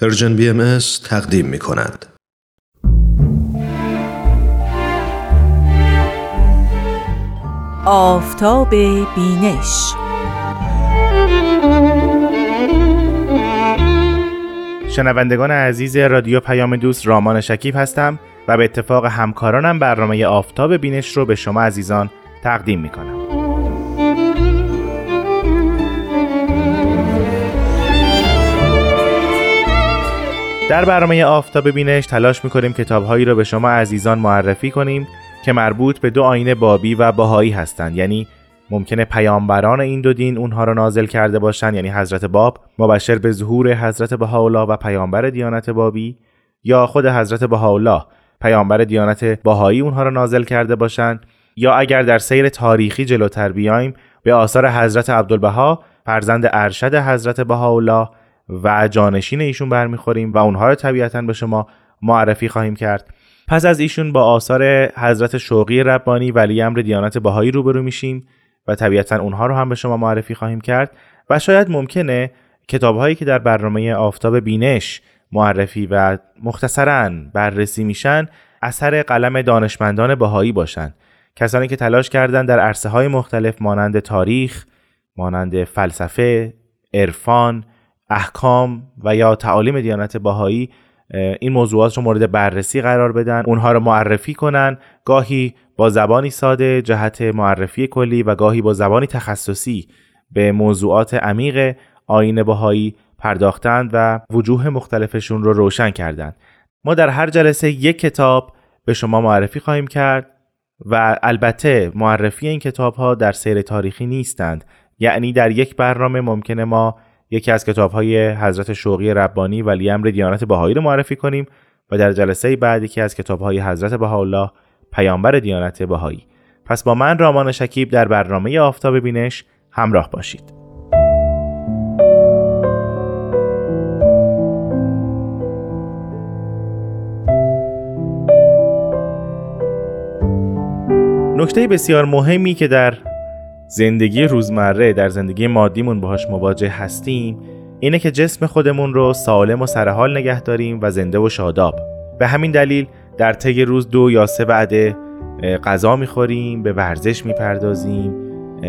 Persian BMS تقدیم می کند. آفتاب بینش شنوندگان عزیز رادیو پیام دوست رامان شکیب هستم و به اتفاق همکارانم برنامه آفتاب بینش رو به شما عزیزان تقدیم می کنم. در برنامه آفتاب بینش تلاش می‌کنیم کتابهایی را به شما عزیزان معرفی کنیم که مربوط به دو آین بابی و باهایی هستند. یعنی ممکنه پیامبران این دو دین اونها را نازل کرده باشند یعنی حضرت باب مبشر به ظهور حضرت بهاءالله و پیامبر دیانت بابی یا خود حضرت بهاءالله پیامبر دیانت باهایی اونها را نازل کرده باشند یا اگر در سیر تاریخی جلوتر بیایم به آثار حضرت عبدالبها فرزند ارشد حضرت بهاءالله و جانشین ایشون برمیخوریم و اونها رو طبیعتا به شما معرفی خواهیم کرد. پس از ایشون با آثار حضرت شوقی ربانی ولی امر دیانت بهایی روبرو میشیم و طبیعتا اونها رو هم به شما معرفی خواهیم کرد و شاید ممکنه کتابهایی که در برنامه آفتاب بینش معرفی و مختصرا بررسی میشن اثر قلم دانشمندان بهایی باشند کسانی که تلاش کردند در عرصه های مختلف مانند تاریخ، مانند فلسفه، عرفان، احکام و یا تعالیم دیانت باهایی این موضوعات رو مورد بررسی قرار بدن اونها رو معرفی کنن. گاهی با زبانی ساده جهت معرفی کلی و گاهی با زبانی تخصصی به موضوعات عمیق آین باهایی پرداختند و وجوه مختلفشون رو روشن کردند. ما در هر جلسه یک کتاب به شما معرفی خواهیم کرد و البته معرفی این کتاب ها در سیر تاریخی نیستند. یعنی در یک برنامه ممکنه ما یکی از کتاب های حضرت شوقی ربانی ولی امر دیانت بهایی رو معرفی کنیم و در جلسه بعد یکی از کتاب های حضرت بهاءالله پیامبر دیانت بهایی. پس با من رامان شکیب در برنامه آفتاب بینش همراه باشید. نکته بسیار مهمی که در زندگی روزمره در زندگی مادیمون باهاش مواجه هستیم اینه که جسم خودمون رو سالم و سرحال نگه داریم و زنده و شاداب. به همین دلیل در طی روز دو یا سه بعد غذا می‌خوریم به ورزش می‌پردازیم.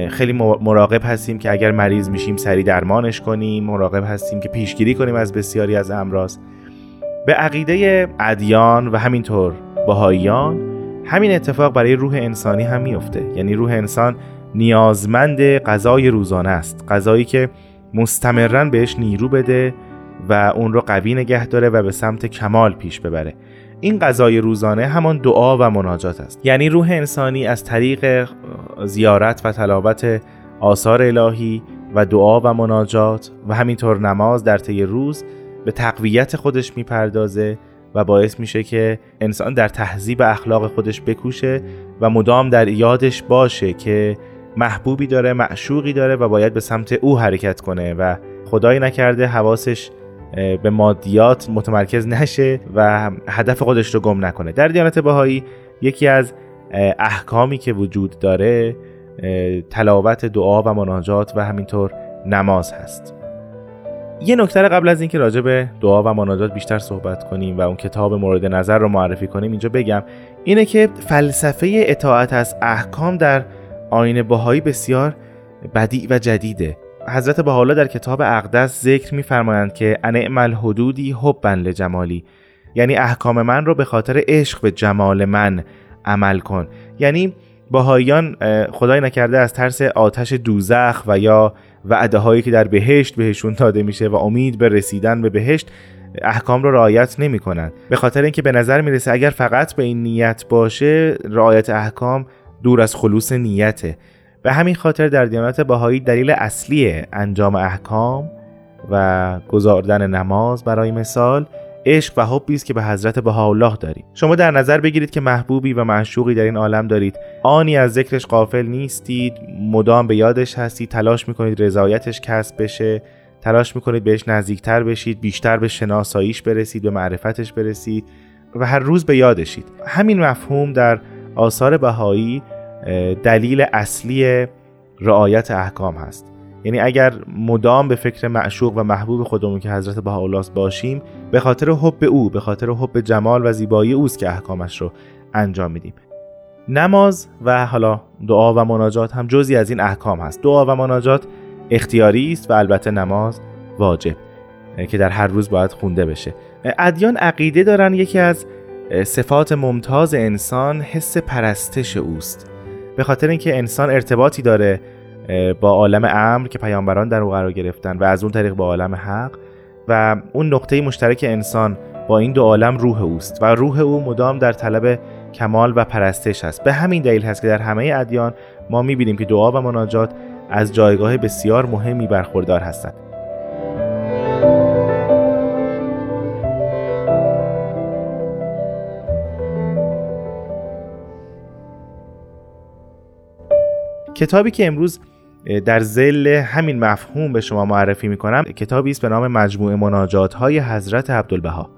خیلی مراقب هستیم که اگر مریض میشیم سری درمانش کنیم. مراقب هستیم که پیشگیری کنیم از بسیاری از امراض. به عقیده ادیان و همینطور باهاییان همین اتفاق برای روح انسانی هم میفته یعنی روح انسان نیازمند غذای روزانه است. غذایی که مستمرا بهش نیرو بده و اون رو قوی نگه داره و به سمت کمال پیش ببره. این غذای روزانه همان دعا و مناجات است. یعنی روح انسانی از طریق زیارت و تلاوت آثار الهی و دعا و مناجات و همینطور نماز در طی روز به تقویت خودش می‌پردازه و باعث میشه که انسان در تهذیب اخلاق خودش بکوشه و مدام در یادش باشه که محبوبی داره معشوقی داره و باید به سمت او حرکت کنه و خدایی نکرده حواسش به مادیات متمرکز نشه و هدف خودش رو گم نکنه. در دیانت بهایی یکی از احکامی که وجود داره تلاوت دعا و مناجات و همینطور نماز هست. یه نکته قبل از اینکه راجع به دعا و مناجات بیشتر صحبت کنیم و اون کتاب مورد نظر رو معرفی کنیم اینجا بگم. اینه که فلسفه اطاعت از احکام در آین بهایی بسیار بدیع و جدیده. حضرت بهاءالله در کتاب اقدس ذکر میفرمایند که انعم الحدودی حبا لجمالی. یعنی احکام من رو به خاطر عشق به جمال من عمل کن. یعنی باهایان خدای نکرده از ترس آتش دوزخ و یا وعده هایی که در بهشت بهشون داده میشه و امید به رسیدن به بهشت احکام رو رعایت نمی کنند به خاطر اینکه به نظر می‌رسه اگر فقط به این نیت باشه رعایت احکام دور از خلوص نیته. به همین خاطر در دیانت باهایی دلیل اصلی انجام احکام و گذاردن نماز برای مثال عشق و حبی است که به حضرت بهاءالله دارید. شما در نظر بگیرید که محبوبی و معشوقی در این عالم دارید. آنی از ذکرش قافل نیستید مدام به یادش هستید تلاش می‌کنید رضایتش کسب بشه تلاش می‌کنید بهش نزدیکتر بشید بیشتر به شناساییش برسید به معرفتش برسید و هر روز به یادشید. همین مفهوم در آثار بهایی دلیل اصلی رعایت احکام هست. یعنی اگر مدام به فکر معشوق و محبوب خودمون که حضرت بهاءالله باشیم به خاطر حب او به خاطر حب جمال و زیبایی اوست که احکامش رو انجام میدیم. نماز و حالا دعا و مناجات هم جزی از این احکام هست. دعا و مناجات اختیاری است و البته نماز واجب که در هر روز باید خونده بشه. ادیان عقیده دارن یکی از صفات ممتاز انسان حس پرستش اوست. به خاطر اینکه انسان ارتباطی داره با عالم امر که پیامبران در او قرار گرفتن و از اون طریق با عالم حق و اون نقطه مشترک انسان با این دو عالم روح اوست و روح او مدام در طلب کمال و پرستش است. به همین دلیل هست که در همه ادیان ما می‌بینیم که دعا و مناجات از جایگاه بسیار مهمی برخوردار هستند. کتابی که امروز در زل همین مفهوم به شما معرفی می‌کنم کتابی است به نام مجموعه مناجات های حضرت عبدالبها.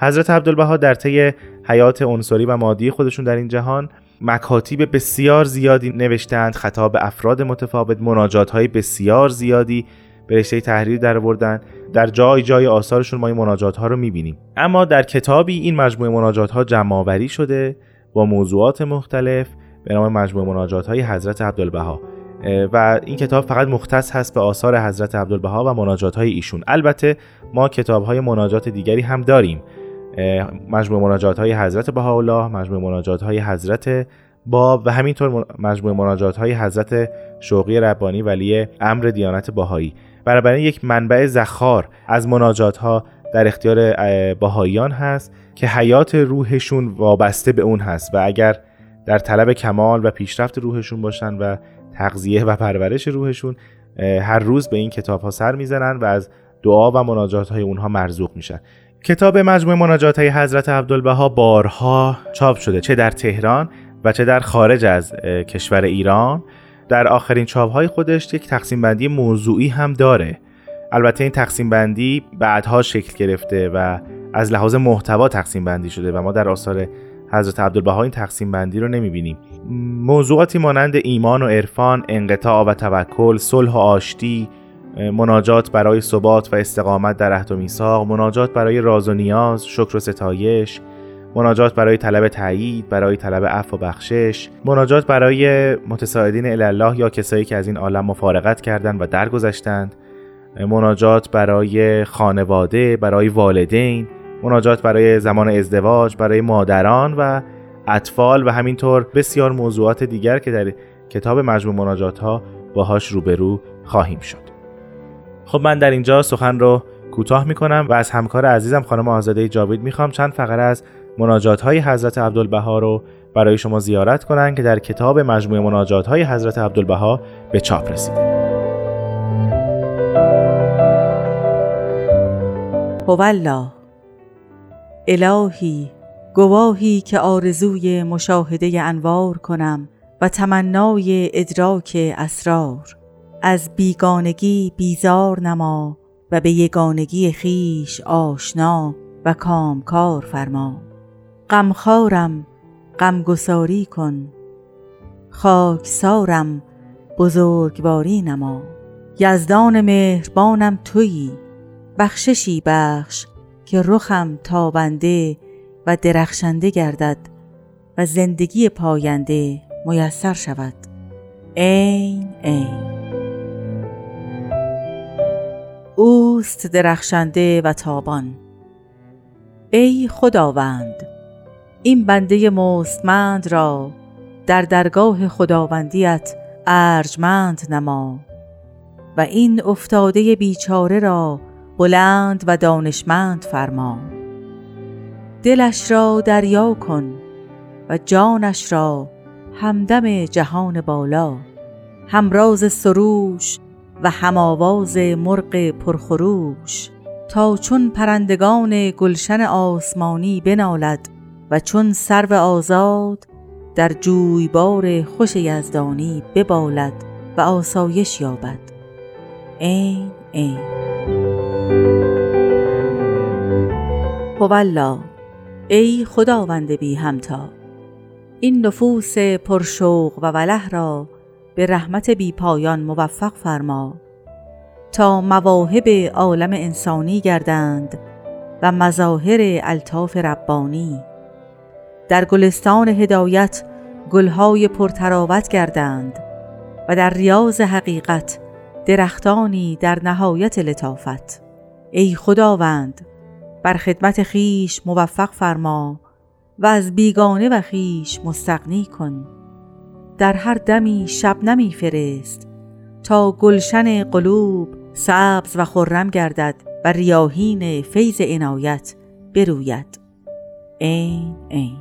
حضرت عبدالبها در طی حیات عنصری و مادی خودشون در این جهان مکاتیب بسیار زیادی نوشتند خطاب افراد متفاوت مناجات های بسیار زیادی به رشته تحریر در بردن در جای جای آثارشون ما این مناجات ها رو می‌بینیم. اما در کتابی این مجموعه مناجات ها جمع شده با موضوعات مختلف. به نام مجموعه مناجات های حضرت عبدالبها. و این کتاب فقط مختص هست به آثار حضرت عبدالبها و مناجات های ایشون. البته ما کتاب های مناجات دیگری هم داریم. مجموعه مناجات های حضرت بهاءالله مجموعه مناجات های حضرت باب و همینطور مجموعه مناجات های حضرت شوقی ربانی ولی امر دیانت باهایی برای یک منبع زخار از مناجات ها در اختیار باهاییان هست که حیات روحشون وابسته به اون هست. و اگر در طلب کمال و پیشرفت روحشون باشن و تغذیه و پرورش روحشون هر روز به این کتاب ها سر می‌زنن و از دعا و مناجات های اونها مرزوق میشن. کتاب مجموع مناجات های حضرت عبدالبها بارها چاپ شده چه در تهران و چه در خارج از کشور ایران. در آخرین چاپ های خودش یک تقسیم بندی موضوعی هم داره. البته این تقسیم بندی بعدها شکل گرفته و از لحاظ محتوا تقسیم بندی شده و ما در آثار حضرت عبدالبها این تقسیم بندی رو نمی‌بینیم. موضوعاتی مانند ایمان و عرفان انقطاع و توکل صلح و آشتی مناجات برای ثبات و استقامت در عهد و میثاق مناجات برای راز و نیاز شکر و ستایش مناجات برای طلب تایید برای طلب عفو و بخشش مناجات برای متساعدین الله یا کسایی که از این عالم مفارقت کردند و درگذشتند مناجات برای خانواده برای والدین مناجات برای زمان ازدواج برای مادران و اطفال و همینطور بسیار موضوعات دیگر که در کتاب مجموع مناجات ها باهاش روبرو خواهیم شد. خب من در اینجا سخن رو کوتاه می‌کنم و از همکار عزیزم خانم آزاده جاوید می‌خوام چند فقره از مناجات های حضرت عبدالبها رو برای شما زیارت کنن که در کتاب مجموع مناجات های حضرت عبدالبها به چاپ رسیده هوالله الهی گواهی که آرزوی مشاهده انوار کنم و تمنای ادراک اسرار. از بیگانگی بیزار نما و به یگانگی خیش آشنا و کامکار فرما. غمخوارم غمگساری کن. خاکسارم بزرگواری نما. یزدان مهربانم تویی. بخششی بخش که رخم تابنده و درخشنده گردد و زندگی پاینده میسر شود. این این اوست درخشنده و تابان. ای خداوند این بنده مستمند را در درگاه خداوندیت ارجمند نما و این افتاده بیچاره را بلند و دانشمند فرما. دلش را دریا کن و جانش را همدم جهان بالا. همراز سروش و هماواز مرغ پرخروش. تا چون پرندگان گلشن آسمانی بنالد و چون سرو آزاد در جویبار خوش یزدانی ببالد و آسایش یابد. این این هوالله ای خداوند بی همتا. این نفوس پرشوق و وله را به رحمت بی پایان موفق فرما. تا مواهب عالم انسانی گردند و مظاهر الطاف ربانی. در گلستان هدایت گلهای پرتراوت گردند و در ریاض حقیقت درختانی در نهایت لطافت. ای خداوند بر خدمت خیش موفق فرما و از بیگانه و خیش مستقنی کن. در هر دمی شب نمی فرست تا گلشن قلوب سبز و خرم گردد و ریاهین فیض عنایت بروید. این این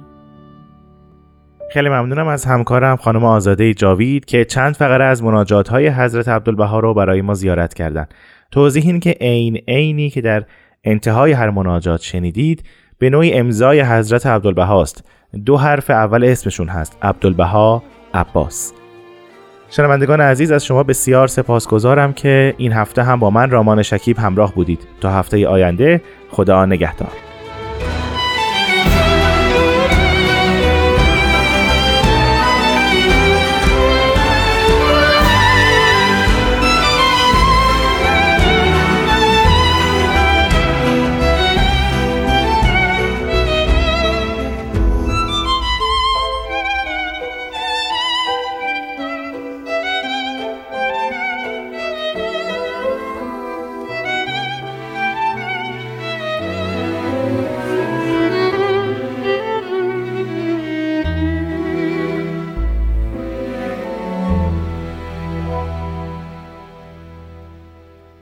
خیلی ممنونم از همکارم خانم آزاده جاوید که چند فقره از مناجات های حضرت عبدالبها رو برای ما زیارت کردن. توضیح این که عین عینی که در انتهای هر مناجات شنیدید به نوعی امضای حضرت عبدالبها است. دو حرف اول اسمشون هست عبدالبها عباس. شنوندگان عزیز از شما بسیار سپاسگزارم که این هفته هم با من رامان شکیب همراه بودید. تا هفته آینده خدا نگهدار.